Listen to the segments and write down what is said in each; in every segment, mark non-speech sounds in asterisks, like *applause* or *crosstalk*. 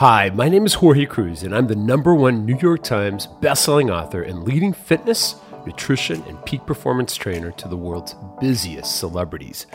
Hi, my name is Jorge Cruise, and I'm the number one New York Times bestselling author and leading fitness, nutrition, and peak performance trainer to the world's busiest celebrities.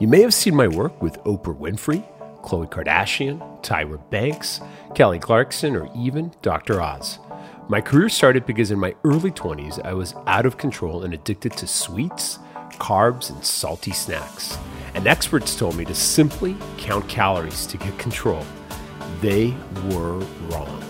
You may have seen my work with Oprah Winfrey, Khloe Kardashian, Tyra Banks, Kelly Clarkson, or even Dr. Oz. My career started because in my early 20s, I was out of control and addicted to sweets, carbs, and salty snacks. And experts told me to simply count calories to get control they were wrong.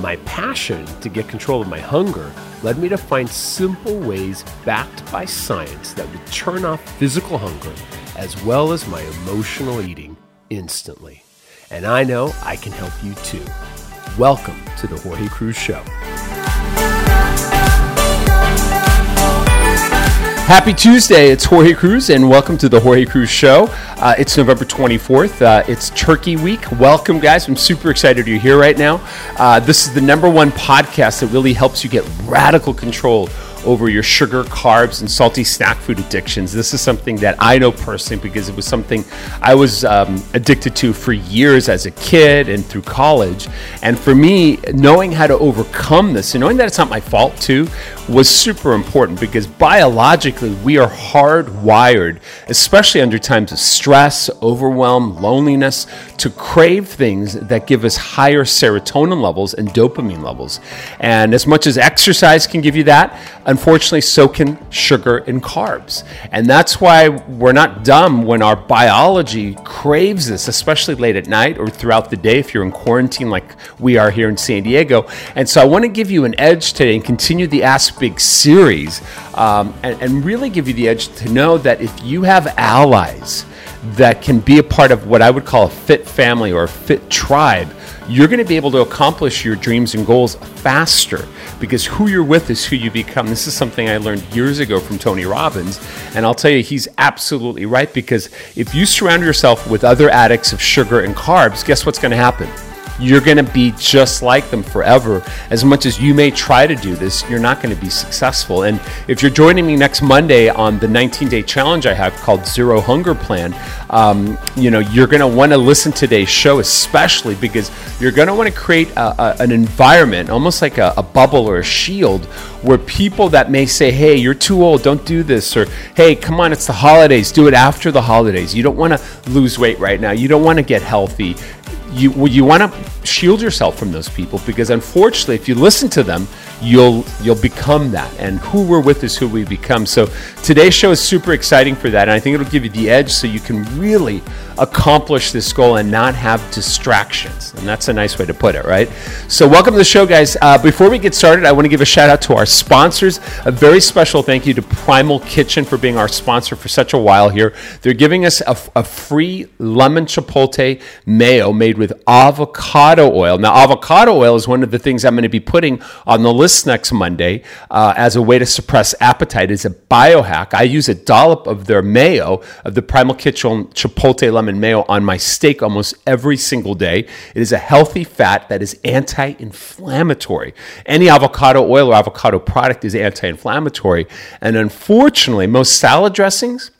My passion to get control of my hunger led me to find simple ways backed by science that would turn off physical hunger as well as my emotional eating instantly. And I know I can help you too. Welcome to the Jorge Cruise Show. Happy Tuesday. It's Jorge Cruise, and welcome to the Jorge Cruise Show. Uh, it's November 24th. Uh, it's Turkey Week. Welcome, guys. I'm super excited you're here right now. Uh, this is the number one podcast that really helps you get radical control over your sugar, carbs, and salty snack food addictions. This is something that I know personally because it was something I was um, addicted to for years as a kid and through college. And for me, knowing how to overcome this and knowing that it's not my fault too was super important because biologically we are hardwired, especially under times of stress, overwhelm, loneliness, to crave things that give us higher serotonin levels and dopamine levels. And as much as exercise can give you that, unfortunately, so can sugar and carbs. And that's why we're not dumb when our biology craves this, especially late at night or throughout the day if you're in quarantine like we are here in San Diego. And so I want to give you an edge today and continue the Ask Big series um, and, and really give you the edge to know that if you have allies, that can be a part of what I would call a fit family or a fit tribe, you're going to be able to accomplish your dreams and goals faster because who you're with is who you become. This is something I learned years ago from Tony Robbins. And I'll tell you, he's absolutely right because if you surround yourself with other addicts of sugar and carbs, guess what's going to happen? You're going to be just like them forever. As much as you may try to do this, you're not going to be successful. And if you're joining me next Monday on the 19 day challenge I have called Zero Hunger Plan, um, you know, you're going to want to listen to today's show, especially because you're going to want to create a, a, an environment, almost like a, a bubble or a shield, where people that may say, hey, you're too old, don't do this, or hey, come on, it's the holidays, do it after the holidays. You don't want to lose weight right now. You don't want to get healthy you you want to shield yourself from those people because unfortunately if you listen to them you'll you'll become that. And who we're with is who we become. So today's show is super exciting for that. And i think it'll give you the edge so you can really accomplish this goal and not have distractions. And that's a nice way to put it right? So welcome to the show guys. Uh, before we get started i want to give a shout out to our sponsors. A very special thank you to primal kitchen for being our sponsor for such a while here. They're giving us a, a free lemon chipotle mayo made with avocado oil. Now avocado oil is one of the things i'm going to be putting on the list next Monday uh, as a way to suppress appetite is a biohack. I use a dollop of their mayo, of the Primal Kitchen Chipotle Lemon Mayo, on my steak almost every single day. It is a healthy fat that is anti inflammatory. Any avocado oil or avocado product is anti inflammatory. And unfortunately, most salad dressings,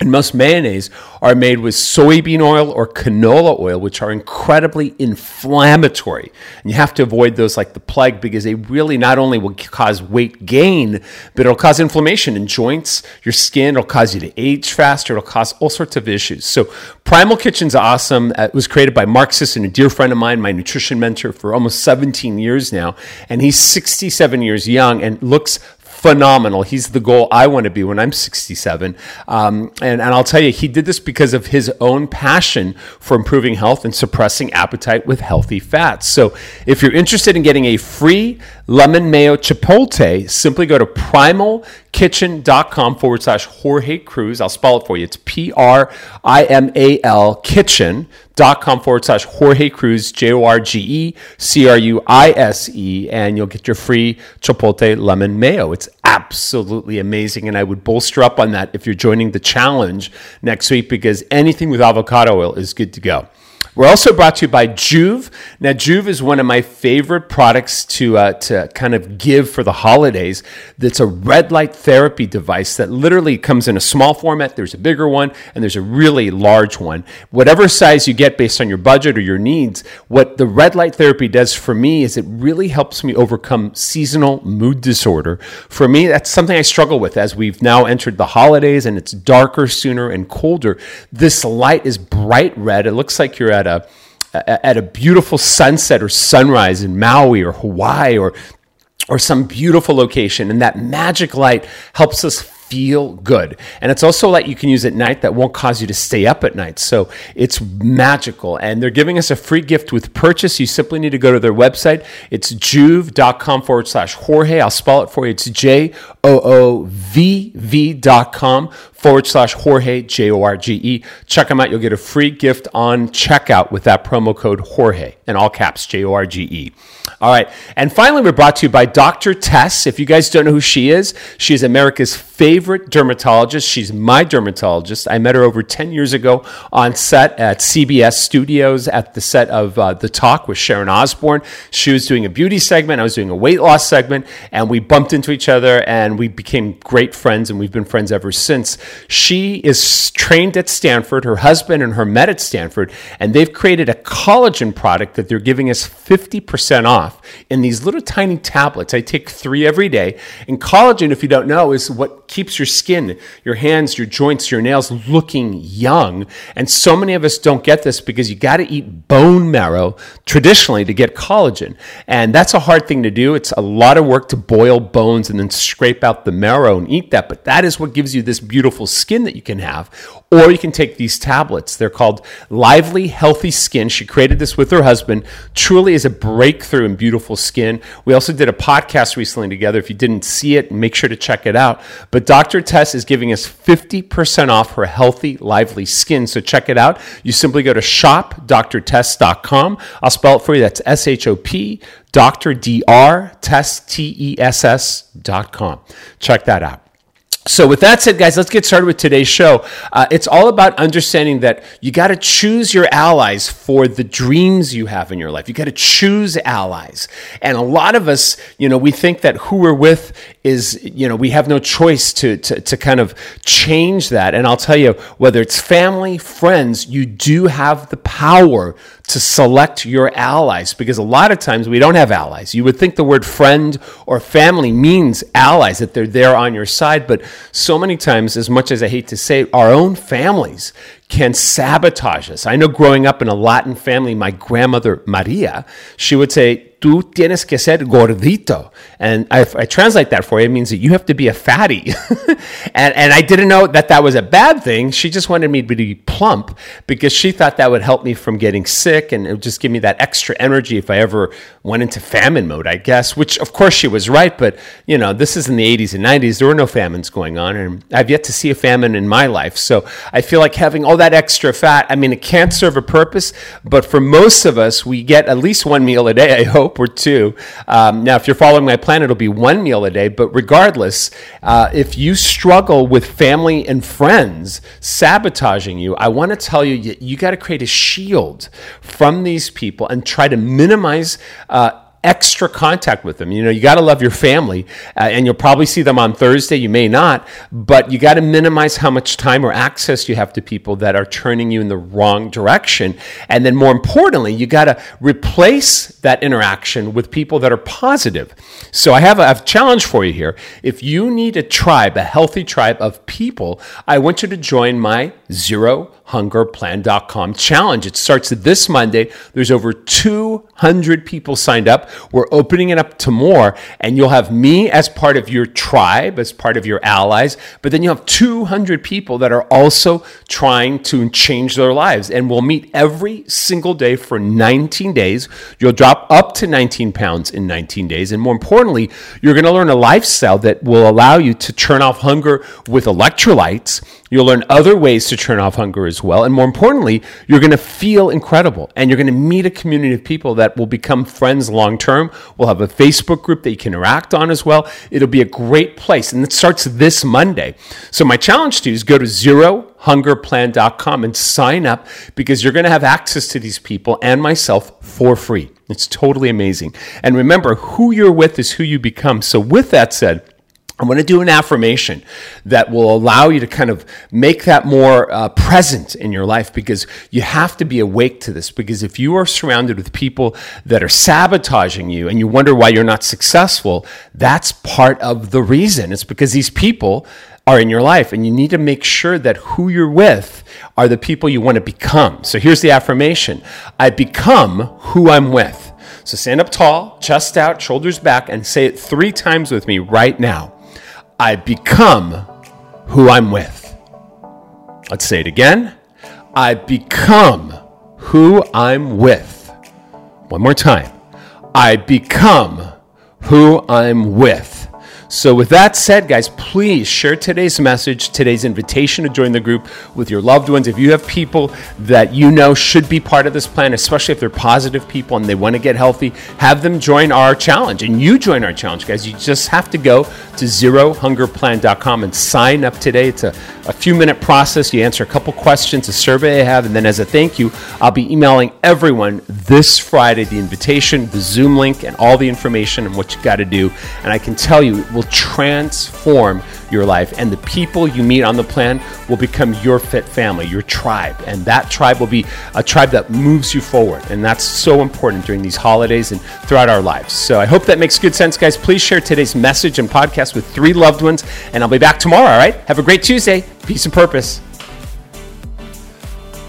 and most mayonnaise are made with soybean oil or canola oil, which are incredibly inflammatory. And you have to avoid those like the plague because they really not only will cause weight gain, but it'll cause inflammation in joints, your skin, it'll cause you to age faster, it'll cause all sorts of issues. So, Primal Kitchen's awesome. It was created by Mark Sisson, a dear friend of mine, my nutrition mentor for almost 17 years now. And he's 67 years young and looks phenomenal. He's the goal I want to be when I'm 67. Um, and, and I'll tell you, he did this because of his own passion for improving health and suppressing appetite with healthy fats. So if you're interested in getting a free lemon mayo chipotle, simply go to primalkitchen.com forward slash Jorge Cruise. I'll spell it for you. It's P R I M A L kitchen dot com forward slash Jorge Cruise, J O R G E C R U I S E, and you'll get your free Chipotle lemon mayo. It's absolutely amazing. And I would bolster up on that if you're joining the challenge next week because anything with avocado oil is good to go. We're also brought to you by Joovv. Now, Joovv is one of my favorite products to uh, to kind of give for the holidays. That's a red light therapy device that literally comes in a small format. There's a bigger one and there's a really large one. Whatever size you get based on your budget or your needs, what the red light therapy does for me is it really helps me overcome seasonal mood disorder. For me, that's something I struggle with as we've now entered the holidays and it's darker sooner and colder. This light is bright red. It looks like you're at at a at a beautiful sunset or sunrise in Maui or Hawaii or or some beautiful location and that magic light helps us feel good. And it's also light you can use at night that won't cause you to stay up at night. So it's magical. And they're giving us a free gift with purchase. You simply need to go to their website. It's joovv.com forward slash Jorge. I'll spell it for you. It's J O O V V dot com forward slash Jorge, J O R G E. Check them out. You'll get a free gift on checkout with that promo code Jorge in all caps, J O R G E. All right. And finally, we're brought to you by Dr. Tess. If you guys don't know who she is, she's America's favorite dermatologist. She's my dermatologist. I met her over 10 years ago on set at CBS Studios at the set of uh, The Talk with Sharon Osbourne. She was doing a beauty segment, I was doing a weight loss segment, and we bumped into each other and we became great friends, and we've been friends ever since. She is trained at Stanford. Her husband and her met at Stanford, and they've created a collagen product that they're giving us 50% off in these little tiny tablets. I take three every day. And collagen, if you don't know, is what keeps your skin, your hands, your joints, your nails looking young. And so many of us don't get this because you got to eat bone marrow traditionally to get collagen. And that's a hard thing to do. It's a lot of work to boil bones and then scrape out the marrow and eat that. But that is what gives you this beautiful skin that you can have. Or you can take these tablets. They're called Lively Healthy Skin. She created this with her husband. Truly is a breakthrough in beautiful skin. We also did a podcast recently together. If you didn't see it, make sure to check it out. But Dr. Tess is giving us 50% off her healthy, lively skin. So check it out. You simply go to shopdrtess.com. I'll spell it for you. That's S H O P Dr. D R Tess T E S S dot com. Check that out. So, with that said, guys, let's get started with today's show. Uh, it's all about understanding that you got to choose your allies for the dreams you have in your life. You got to choose allies. And a lot of us, you know, we think that who we're with is, you know, we have no choice to, to, to kind of change that. And I'll tell you, whether it's family, friends, you do have the power to select your allies because a lot of times we don't have allies. You would think the word friend or family means allies, that they're there on your side. But so many times, as much as I hate to say, it, our own families can sabotage us. I know growing up in a Latin family, my grandmother Maria, she would say, tú tienes que ser gordito. And I, I, translate that for you, it means that you have to be a fatty. *laughs* and, and I didn't know that that was a bad thing. She just wanted me to be plump because she thought that would help me from getting sick and it would just give me that extra energy if I ever went into famine mode, I guess, which of course she was right. But, you know, this is in the 80s and 90s. There were no famines going on. And I've yet to see a famine in my life. So I feel like having all that extra fat, I mean, it can't serve a purpose. But for most of us, we get at least one meal a day, I hope hope, two. Um, now, if you're following my plan, it'll be one meal a day. But regardless, uh, if you struggle with family and friends sabotaging you, I want to tell you, you, you got to create a shield from these people and try to minimize. Uh, extra contact with them. You know, you got to love your family, uh, and you'll probably see them on Thursday. You may not, but you got to minimize how much time or access you have to people that are turning you in the wrong direction. And then, more importantly, you got to replace that interaction with people that are positive. So, I have a, a challenge for you here. If you need a tribe, a healthy tribe of people, I want you to join my zero hungerplan.com challenge. It starts this Monday. There's over 200 people signed up. We're opening it up to more, and you'll have me as part of your tribe, as part of your allies, but then you have 200 people that are also trying to change their lives. And we'll meet every single day for 19 days. You'll drop up to 19 pounds in 19 days. And more importantly, you're going to learn a lifestyle that will allow you to turn off hunger with electrolytes You'll learn other ways to turn off hunger as well. And more importantly, you're going to feel incredible and you're going to meet a community of people that will become friends long term. We'll have a Facebook group that you can interact on as well. It'll be a great place. And it starts this Monday. So my challenge to you is go to zerohungerplan.com and sign up because you're going to have access to these people and myself for free. It's totally amazing. And remember, who you're with is who you become. So with that said, I'm going to do an affirmation that will allow you to kind of make that more uh, present in your life because you have to be awake to this. Because if you are surrounded with people that are sabotaging you and you wonder why you're not successful, that's part of the reason. It's because these people are in your life and you need to make sure that who you're with are the people you want to become. So here's the affirmation I become who I'm with. So stand up tall, chest out, shoulders back, and say it three times with me right now. I become who I'm with. Let's say it again. I become who I'm with. One more time. I become who I'm with. So, with that said, guys, please share today's message, today's invitation to join the group with your loved ones. If you have people that you know should be part of this plan, especially if they're positive people and they want to get healthy, have them join our challenge. And you join our challenge, guys. You just have to go to zerohungerplan.com and sign up today. It's a, a few minute process. You answer a couple questions, a survey I have, and then as a thank you, I'll be emailing everyone this Friday the invitation, the Zoom link, and all the information and what you got to do. And I can tell you, will transform your life. And the people you meet on the plan will become your fit family, your tribe. And that tribe will be a tribe that moves you forward. And that's so important during these holidays and throughout our lives. So I hope that makes good sense, guys. Please share today's message and podcast with three loved ones. And I'll be back tomorrow, all right? Have a great Tuesday. Peace and purpose.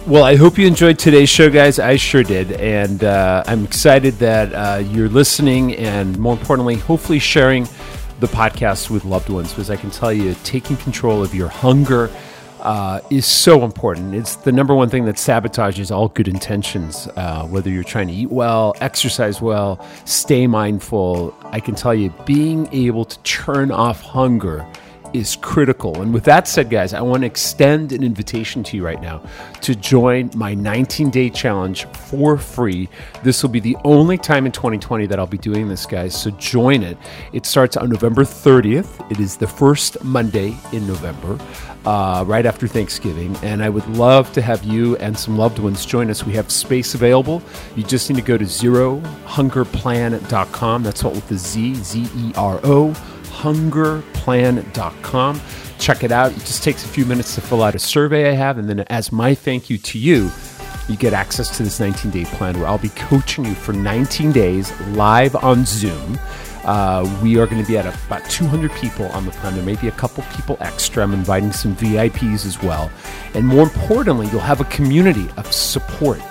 Well, I hope you enjoyed today's show, guys. I sure did. And uh, I'm excited that uh, you're listening and, more importantly, hopefully sharing the podcast with loved ones because I can tell you, taking control of your hunger uh, is so important. It's the number one thing that sabotages all good intentions. Uh, whether you're trying to eat well, exercise well, stay mindful, I can tell you, being able to turn off hunger is critical. And with that said, guys, I want to extend an invitation to you right now to join my 19 day challenge for free. This will be the only time in 2020 that I'll be doing this, guys. So join it. It starts on November 30th. It is the first Monday in November, uh, right after Thanksgiving. And I would love to have you and some loved ones join us. We have space available. You just need to go to zerohungerplan.com. That's what with the Z, Z E R O hungerplan.com. Check it out. It just takes a few minutes to fill out a survey I have. And then, as my thank you to you, you get access to this 19 day plan where I'll be coaching you for 19 days live on Zoom. Uh, we are going to be at about 200 people on the plan. There may be a couple people extra. I'm inviting some VIPs as well. And more importantly, you'll have a community of support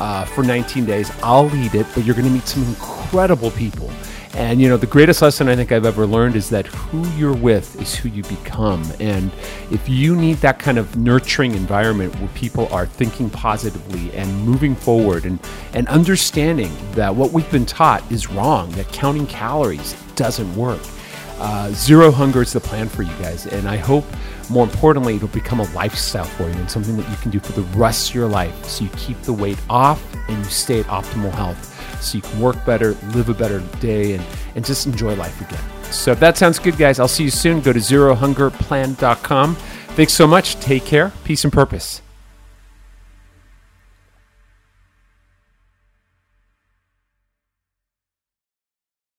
uh, for 19 days. I'll lead it, but you're going to meet some incredible people and you know, the greatest lesson I think I've ever learned is that who you're with is who you become. And if you need that kind of nurturing environment where people are thinking positively and moving forward and, and understanding that what we've been taught is wrong, that counting calories doesn't work. Uh, zero hunger is the plan for you guys. And I hope, more importantly, it'll become a lifestyle for you and something that you can do for the rest of your life so you keep the weight off and you stay at optimal health so you can work better, live a better day, and, and just enjoy life again. So if that sounds good, guys, I'll see you soon. Go to zerohungerplan.com. Thanks so much. Take care. Peace and purpose.